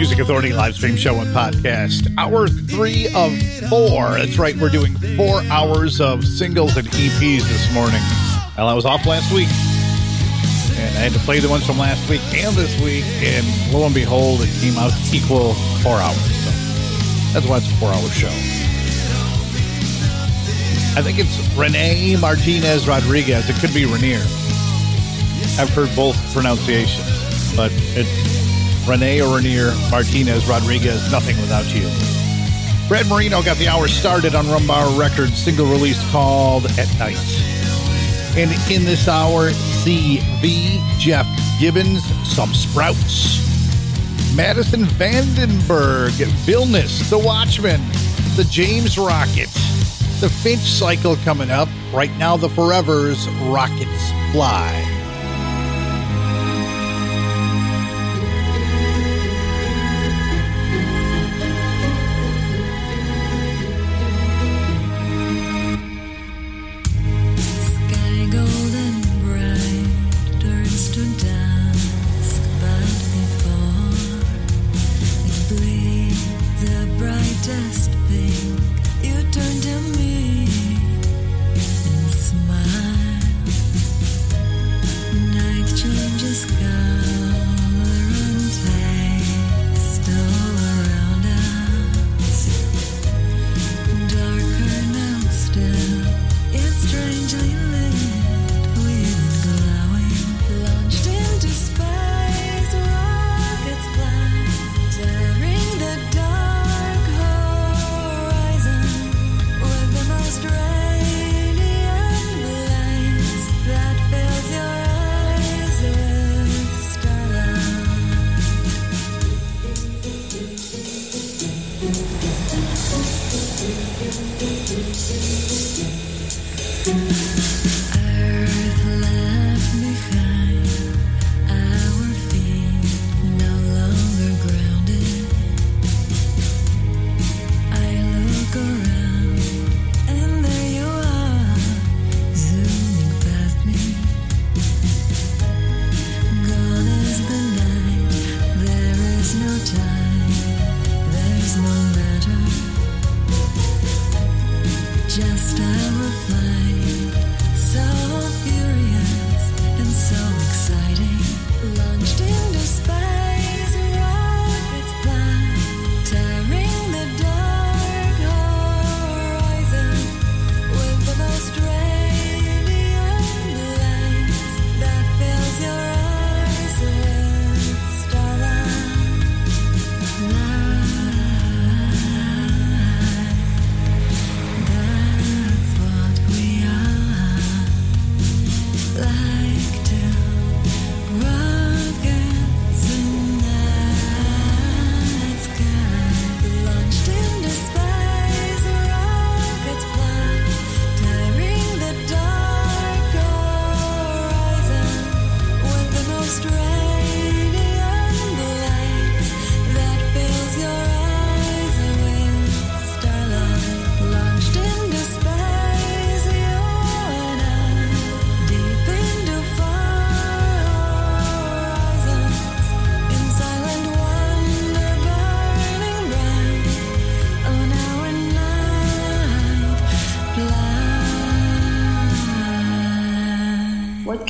Music Authority live stream show and podcast. Hour three of four. That's right, we're doing four hours of singles and EPs this morning. Well, I was off last week, and I had to play the ones from last week and this week, and lo and behold, it came out equal four hours. So that's why it's a four hour show. I think it's Renee Martinez Rodriguez. It could be Rainier. I've heard both pronunciations, but it's Renee or Martinez Rodriguez, Nothing Without You. Brad Marino got the hour started on Rum Bar Records, single release called At Night. And in this hour, CV, Jeff Gibbons, Some Sprouts, Madison Vandenberg, Vilnius, The Watchman, The James Rocket, The Finch Cycle coming up. Right now, The Forevers, Rockets Fly. brightest thing, You turn to me and. Night changes sky. like to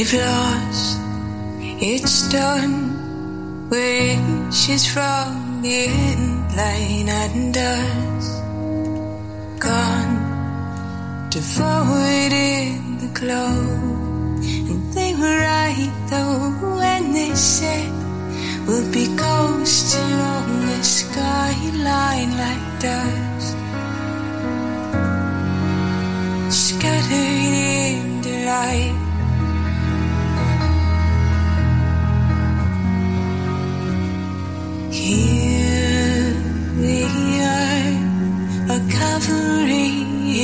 We've lost, it's done. Wishes from the end line and us gone to forward in the glow. And they were right though when they said we'll be coasting on the skyline like dust. Scattered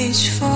reach for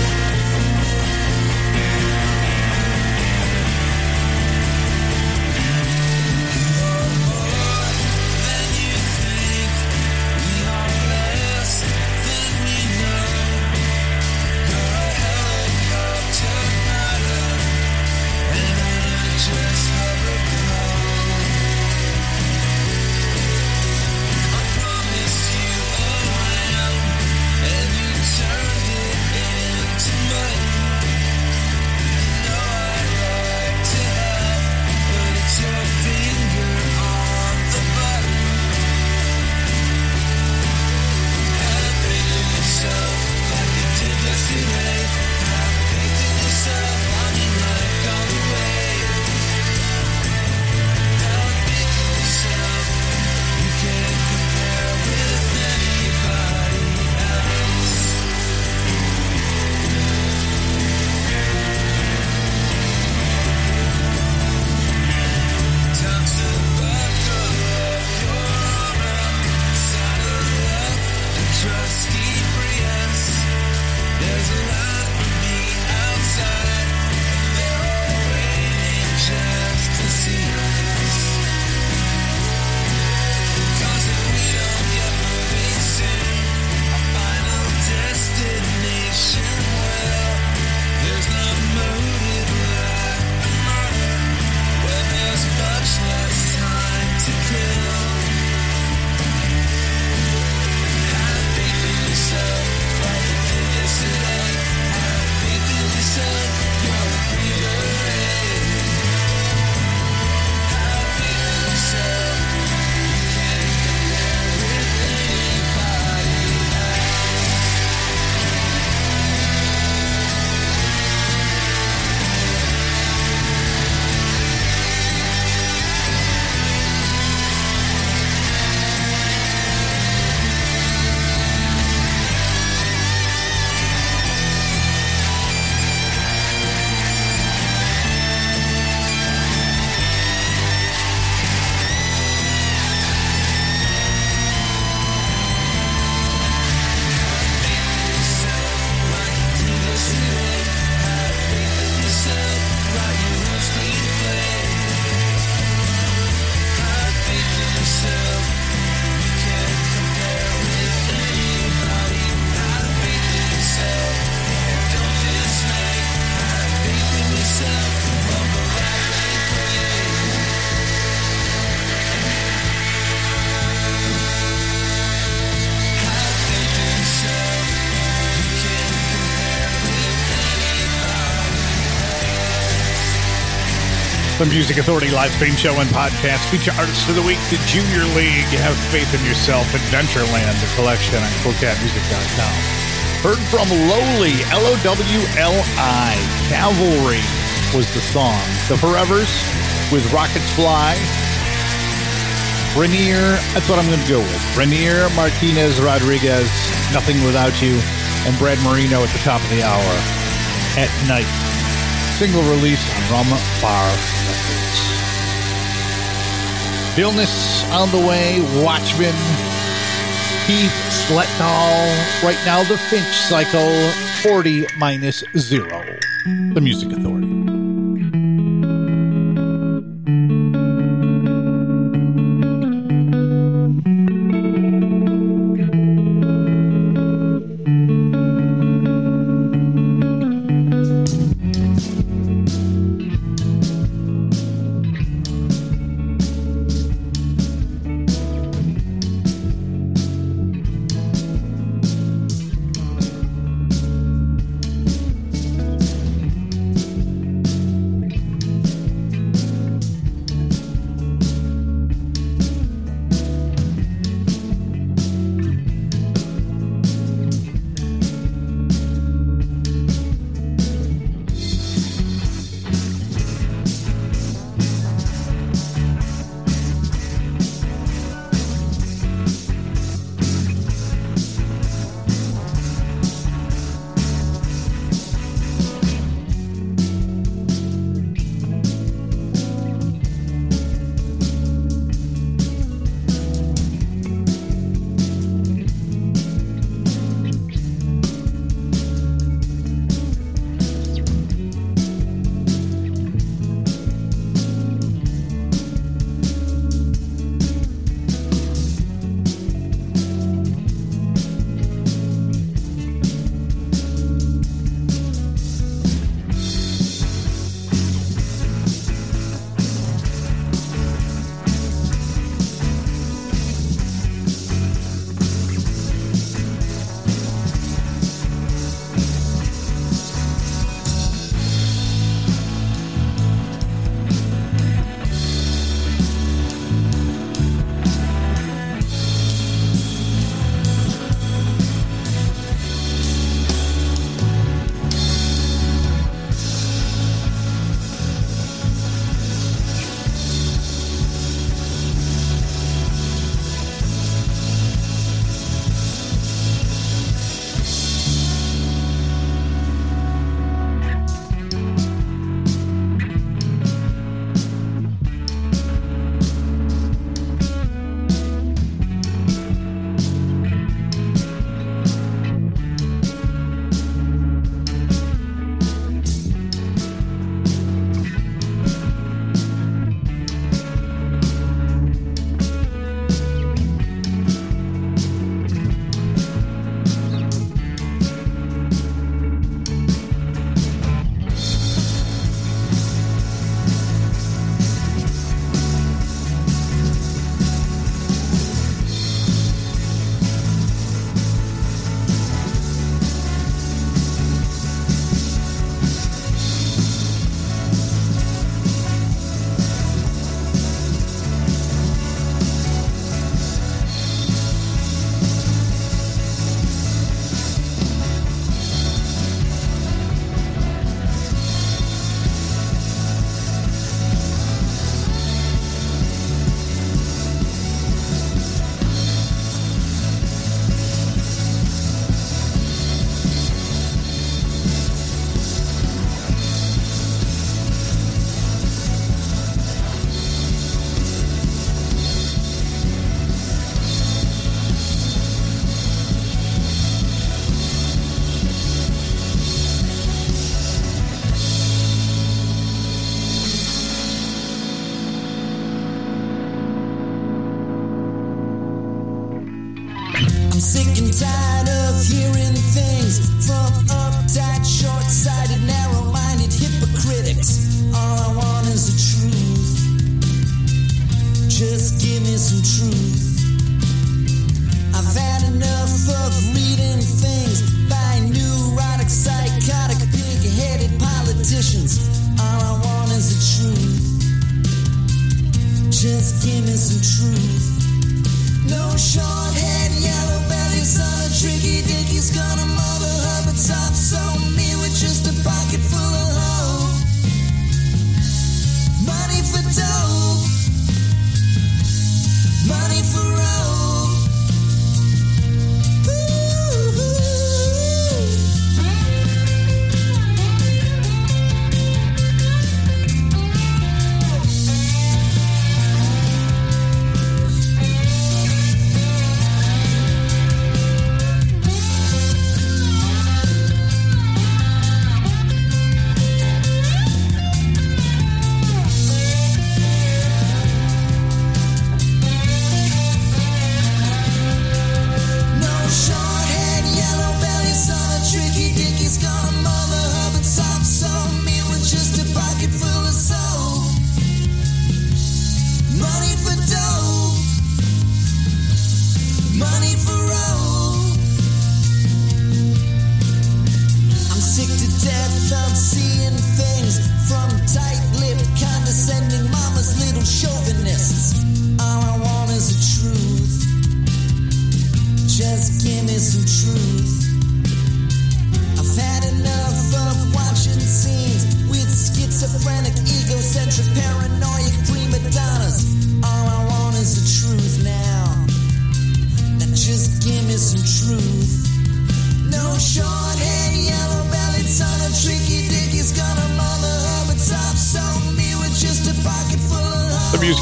The Music Authority live stream show and podcast feature artists of the week, the Junior League, Have Faith in Yourself, Adventureland, the collection on CoolCatMusic.com. Heard from Lowly, L O W L I, Cavalry was the song. The Forevers with Rockets Fly. Rainier, that's what I'm going to go with. Rainier Martinez Rodriguez, Nothing Without You, and Brad Marino at the top of the hour at night single release on Rum Bar Records. Vilnius on the way, Watchmen, Keith Slettedahl, right now the Finch Cycle, 40 minus zero. The Music Authority.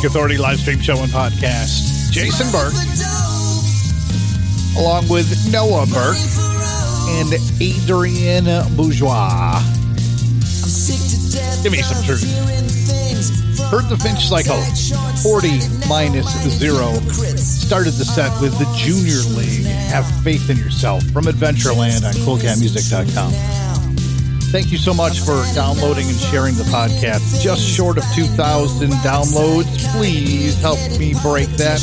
Authority live stream show and podcast. Jason Burke, along with Noah Burke and Adrian Bourgeois. Give me some truth. Heard the Finch Cycle, 40 minus zero. Started the set with the Junior League. Have faith in yourself from Adventureland on CoolCatMusic.com. Thank you so much for downloading and sharing the podcast. Just short of 2,000 downloads. Please help me break that.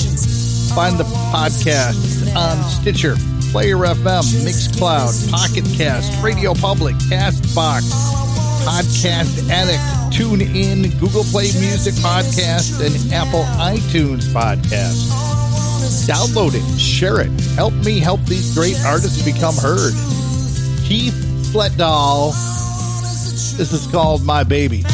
Find the podcast on Stitcher, Player FM, Mixcloud, Pocket Cast, Radio Public, Castbox, Podcast Addict, TuneIn, Google Play Music Podcast, and Apple iTunes Podcast. Download it, share it. Help me help these great artists become heard. Keith Slettedahl. This is called My Baby.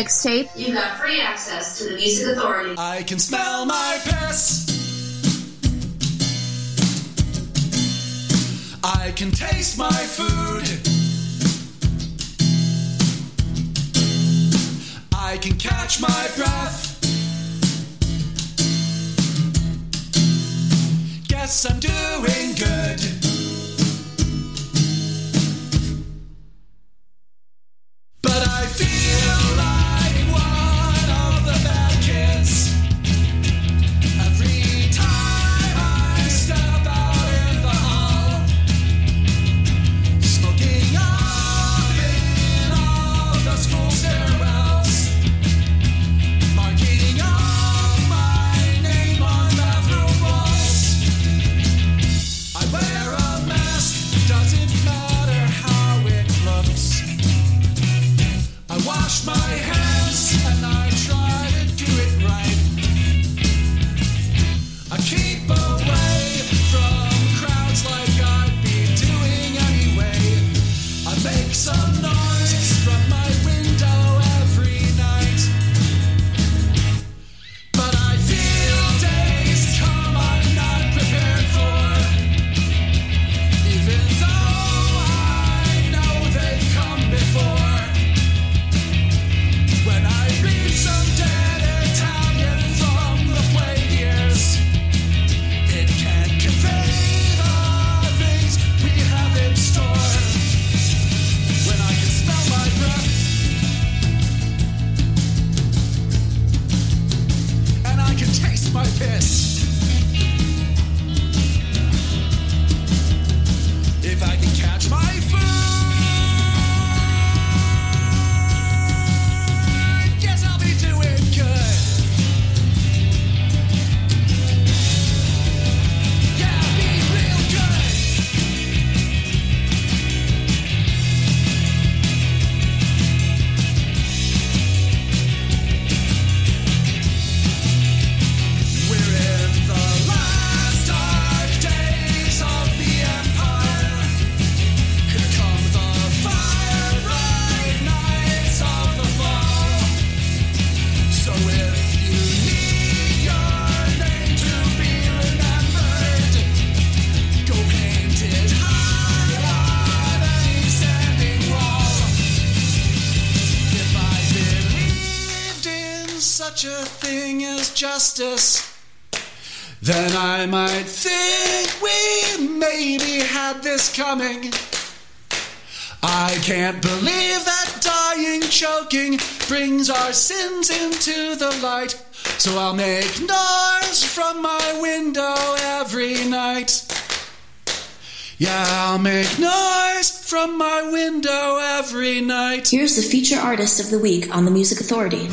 mixtape. You got free access to the Music Authority. I can smell my piss. I can taste my food. I can catch my breath. Guess I'm doing good. sins into the light. So I'll make noise from my window every night. Yeah, I'll make noise from my window every night. Here's the feature artist of the week on the Music Authority.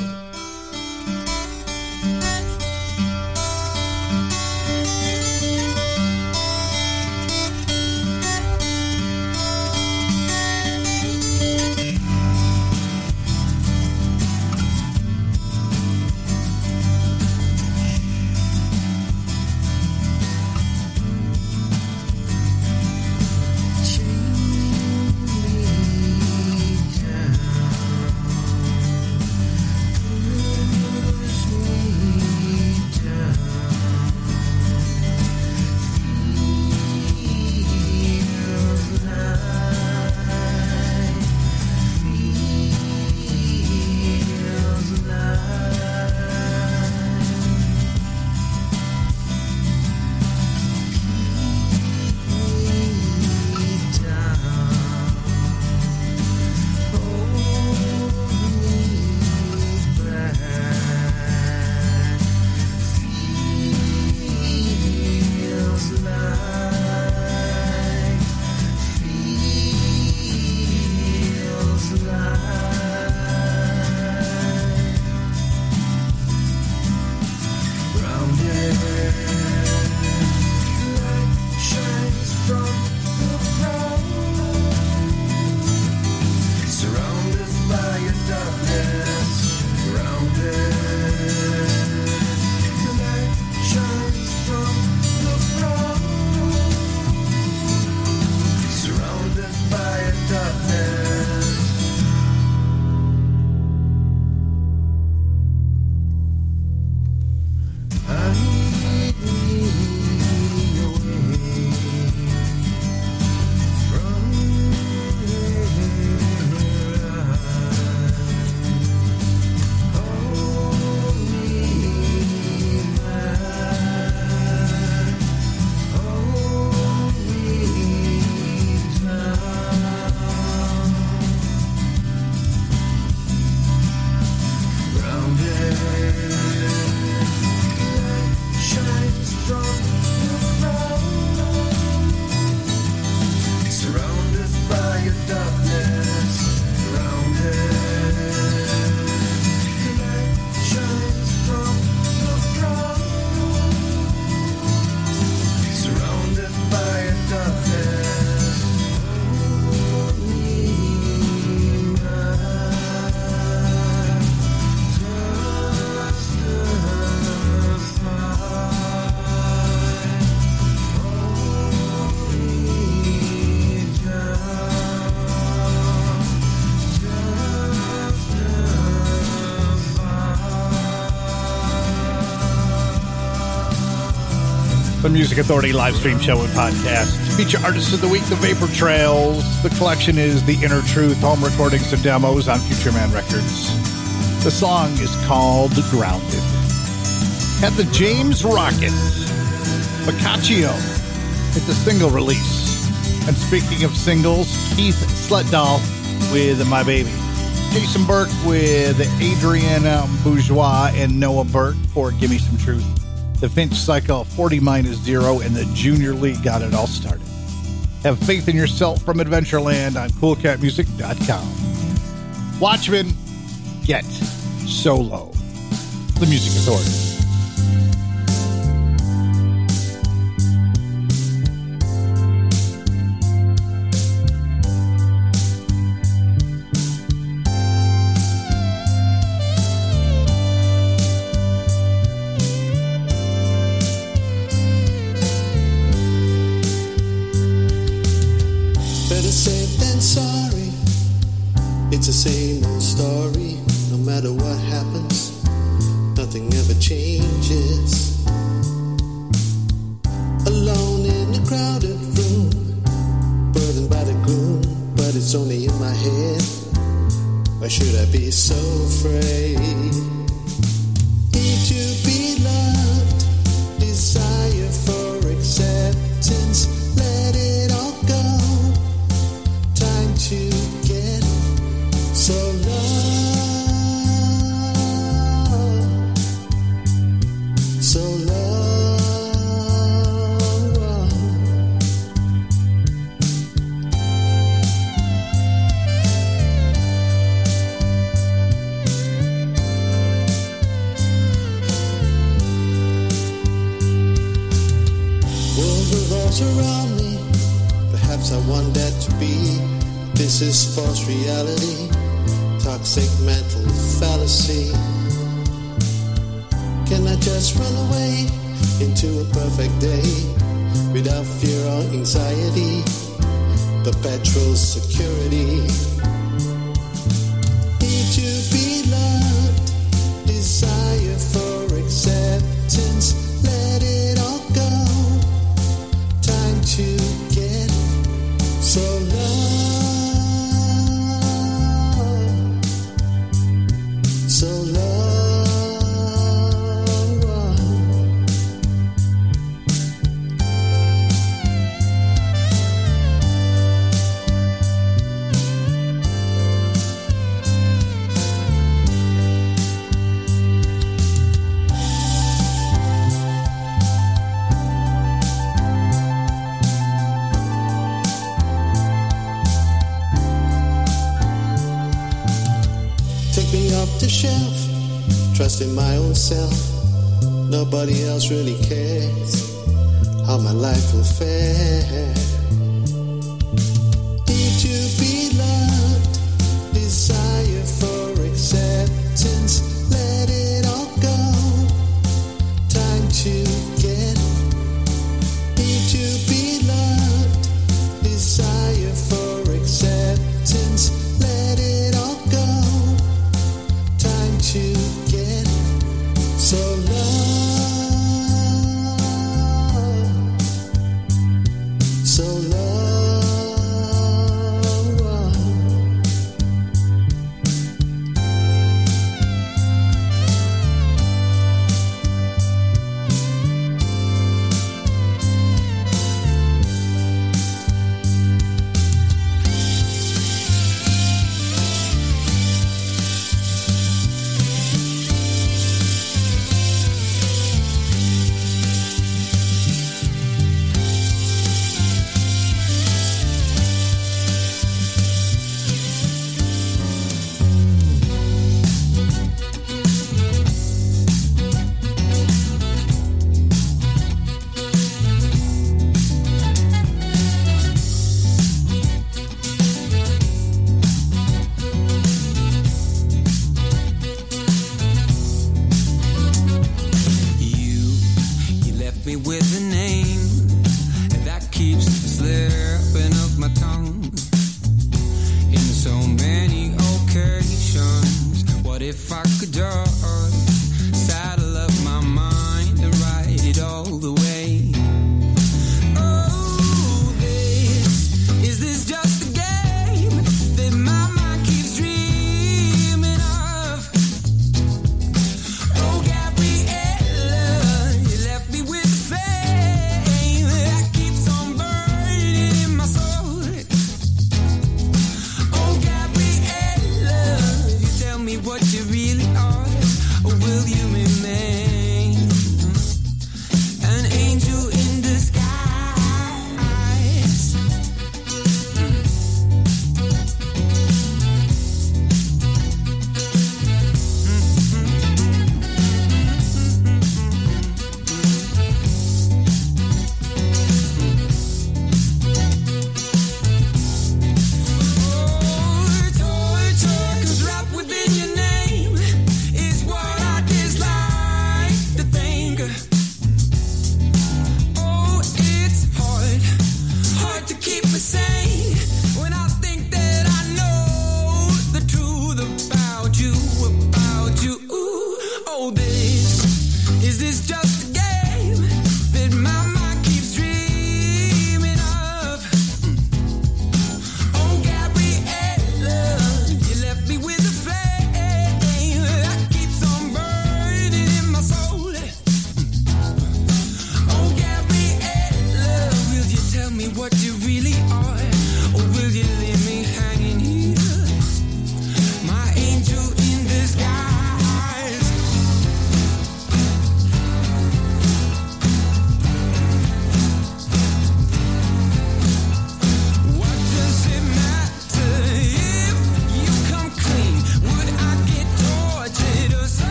Music Authority live stream show and podcast. Feature artists of the week, The Vapor Trails. The collection is The Inner Truth, home recordings and demos on Future Man Records. The song is called Grounded. Had the James Rockets, Boccaccio. It's a single release. And speaking of singles, Keith Slettedahl with My Baby. Jason Burke with Adrian Bourgeois and Noah Burke for Give Me Some Truth. The Finch Cycle 40 minus zero and the Junior League got it all started. Have faith in yourself from Adventureland on coolcatmusic.com. Watchmen, get solo. The Music Authority. In my own self. Nobody else really cares how my life will fare.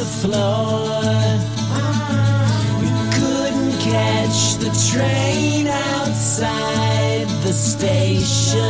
The floor. You couldn't catch the train outside the station.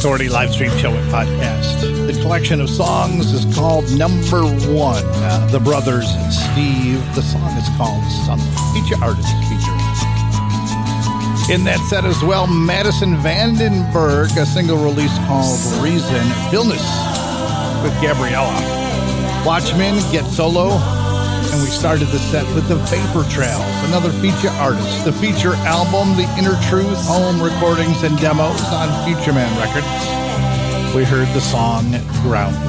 Authority live stream show and podcast. The collection of songs is called Number One. Uh, the Brothers Steve. The song is called Sun. Feature artist featuring. In that set as well, Madison Vandenberg, a single release called Reason. Vilnius with Gabriella. Watchmen, Get Solo. And we started the set with the Vapor Trails, another feature artist. The feature album, The Inner Truth, home recordings and demos on Future Man Records. We heard the song Grounded.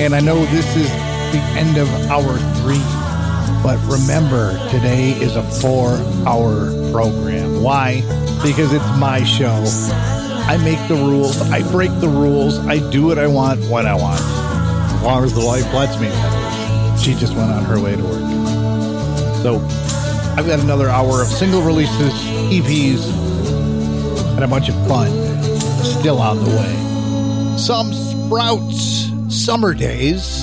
And I know this is the end of hour three, but remember, today is a four hour program. Why? Because it's my show. I make the rules, I break the rules, I do what I want when I want. As long as the wife lets me. She just went on her way to work. So I've got another hour of single releases, EPs, and a bunch of fun still on the way. Some sprouts, summer days.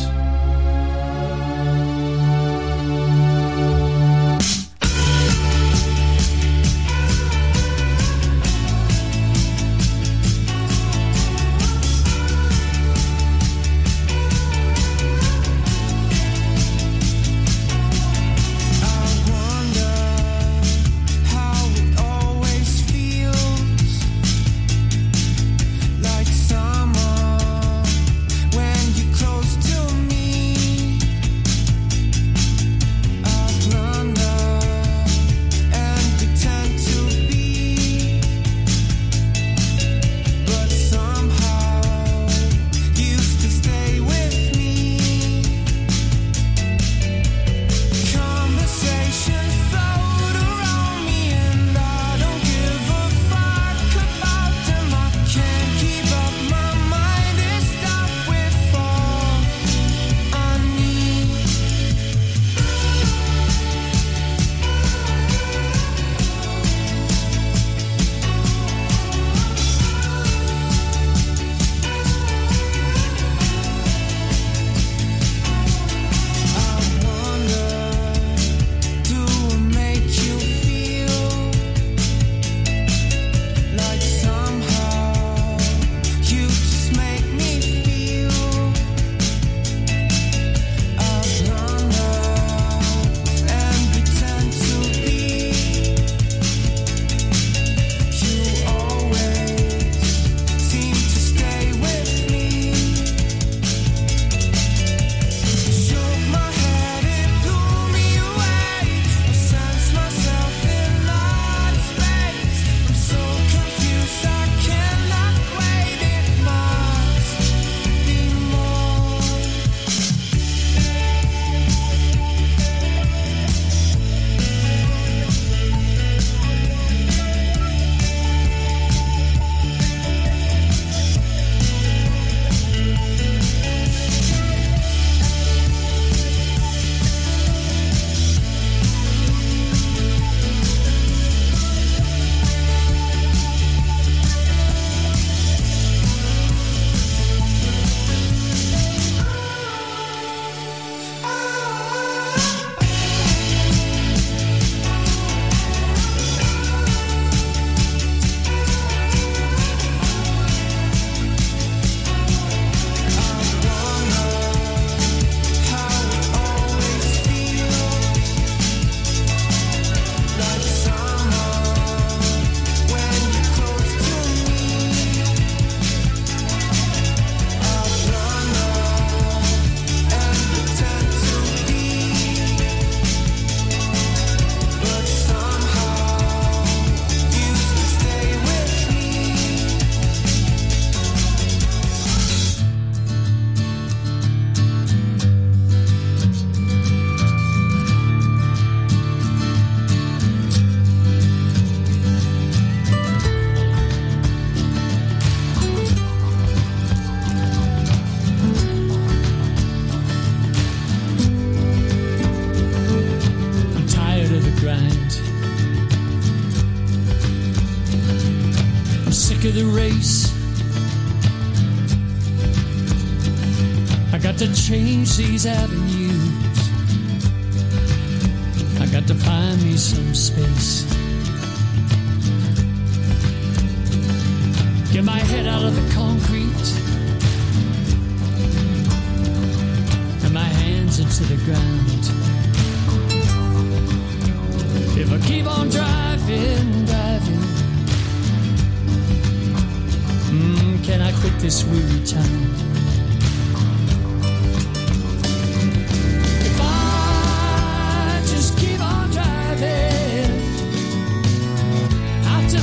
she's happy.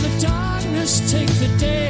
the darkness, take the day.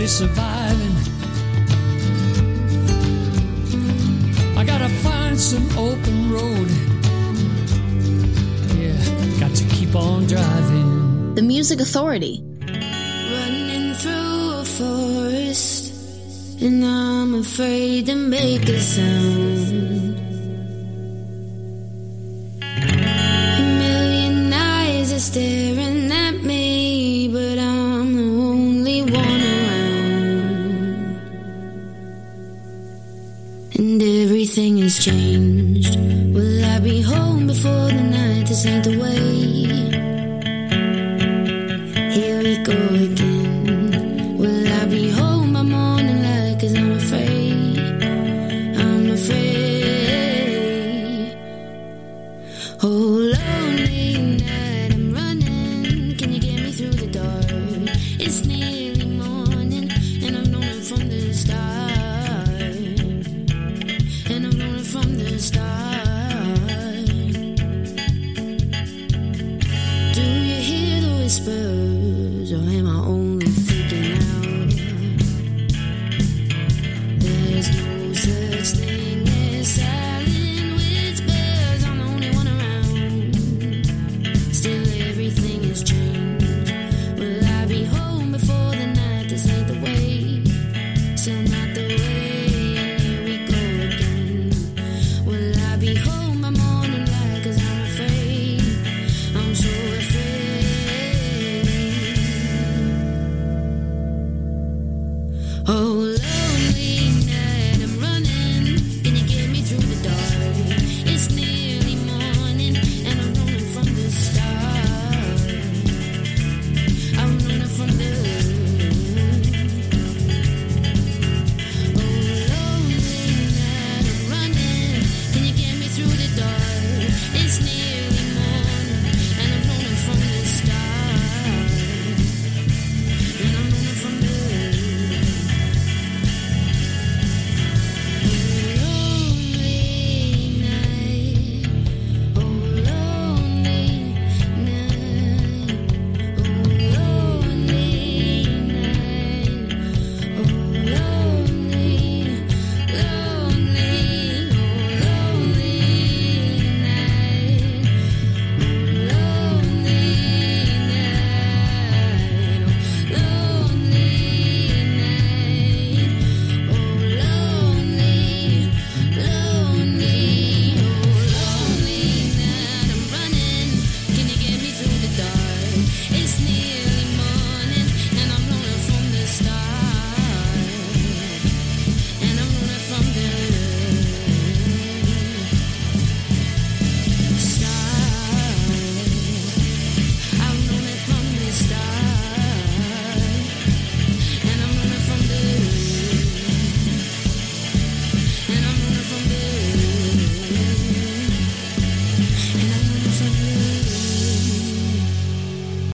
barely surviving. I gotta find some open road. Yeah, got to keep on driving. The Music Authority. Running through a forest, and I'm afraid to make a sound.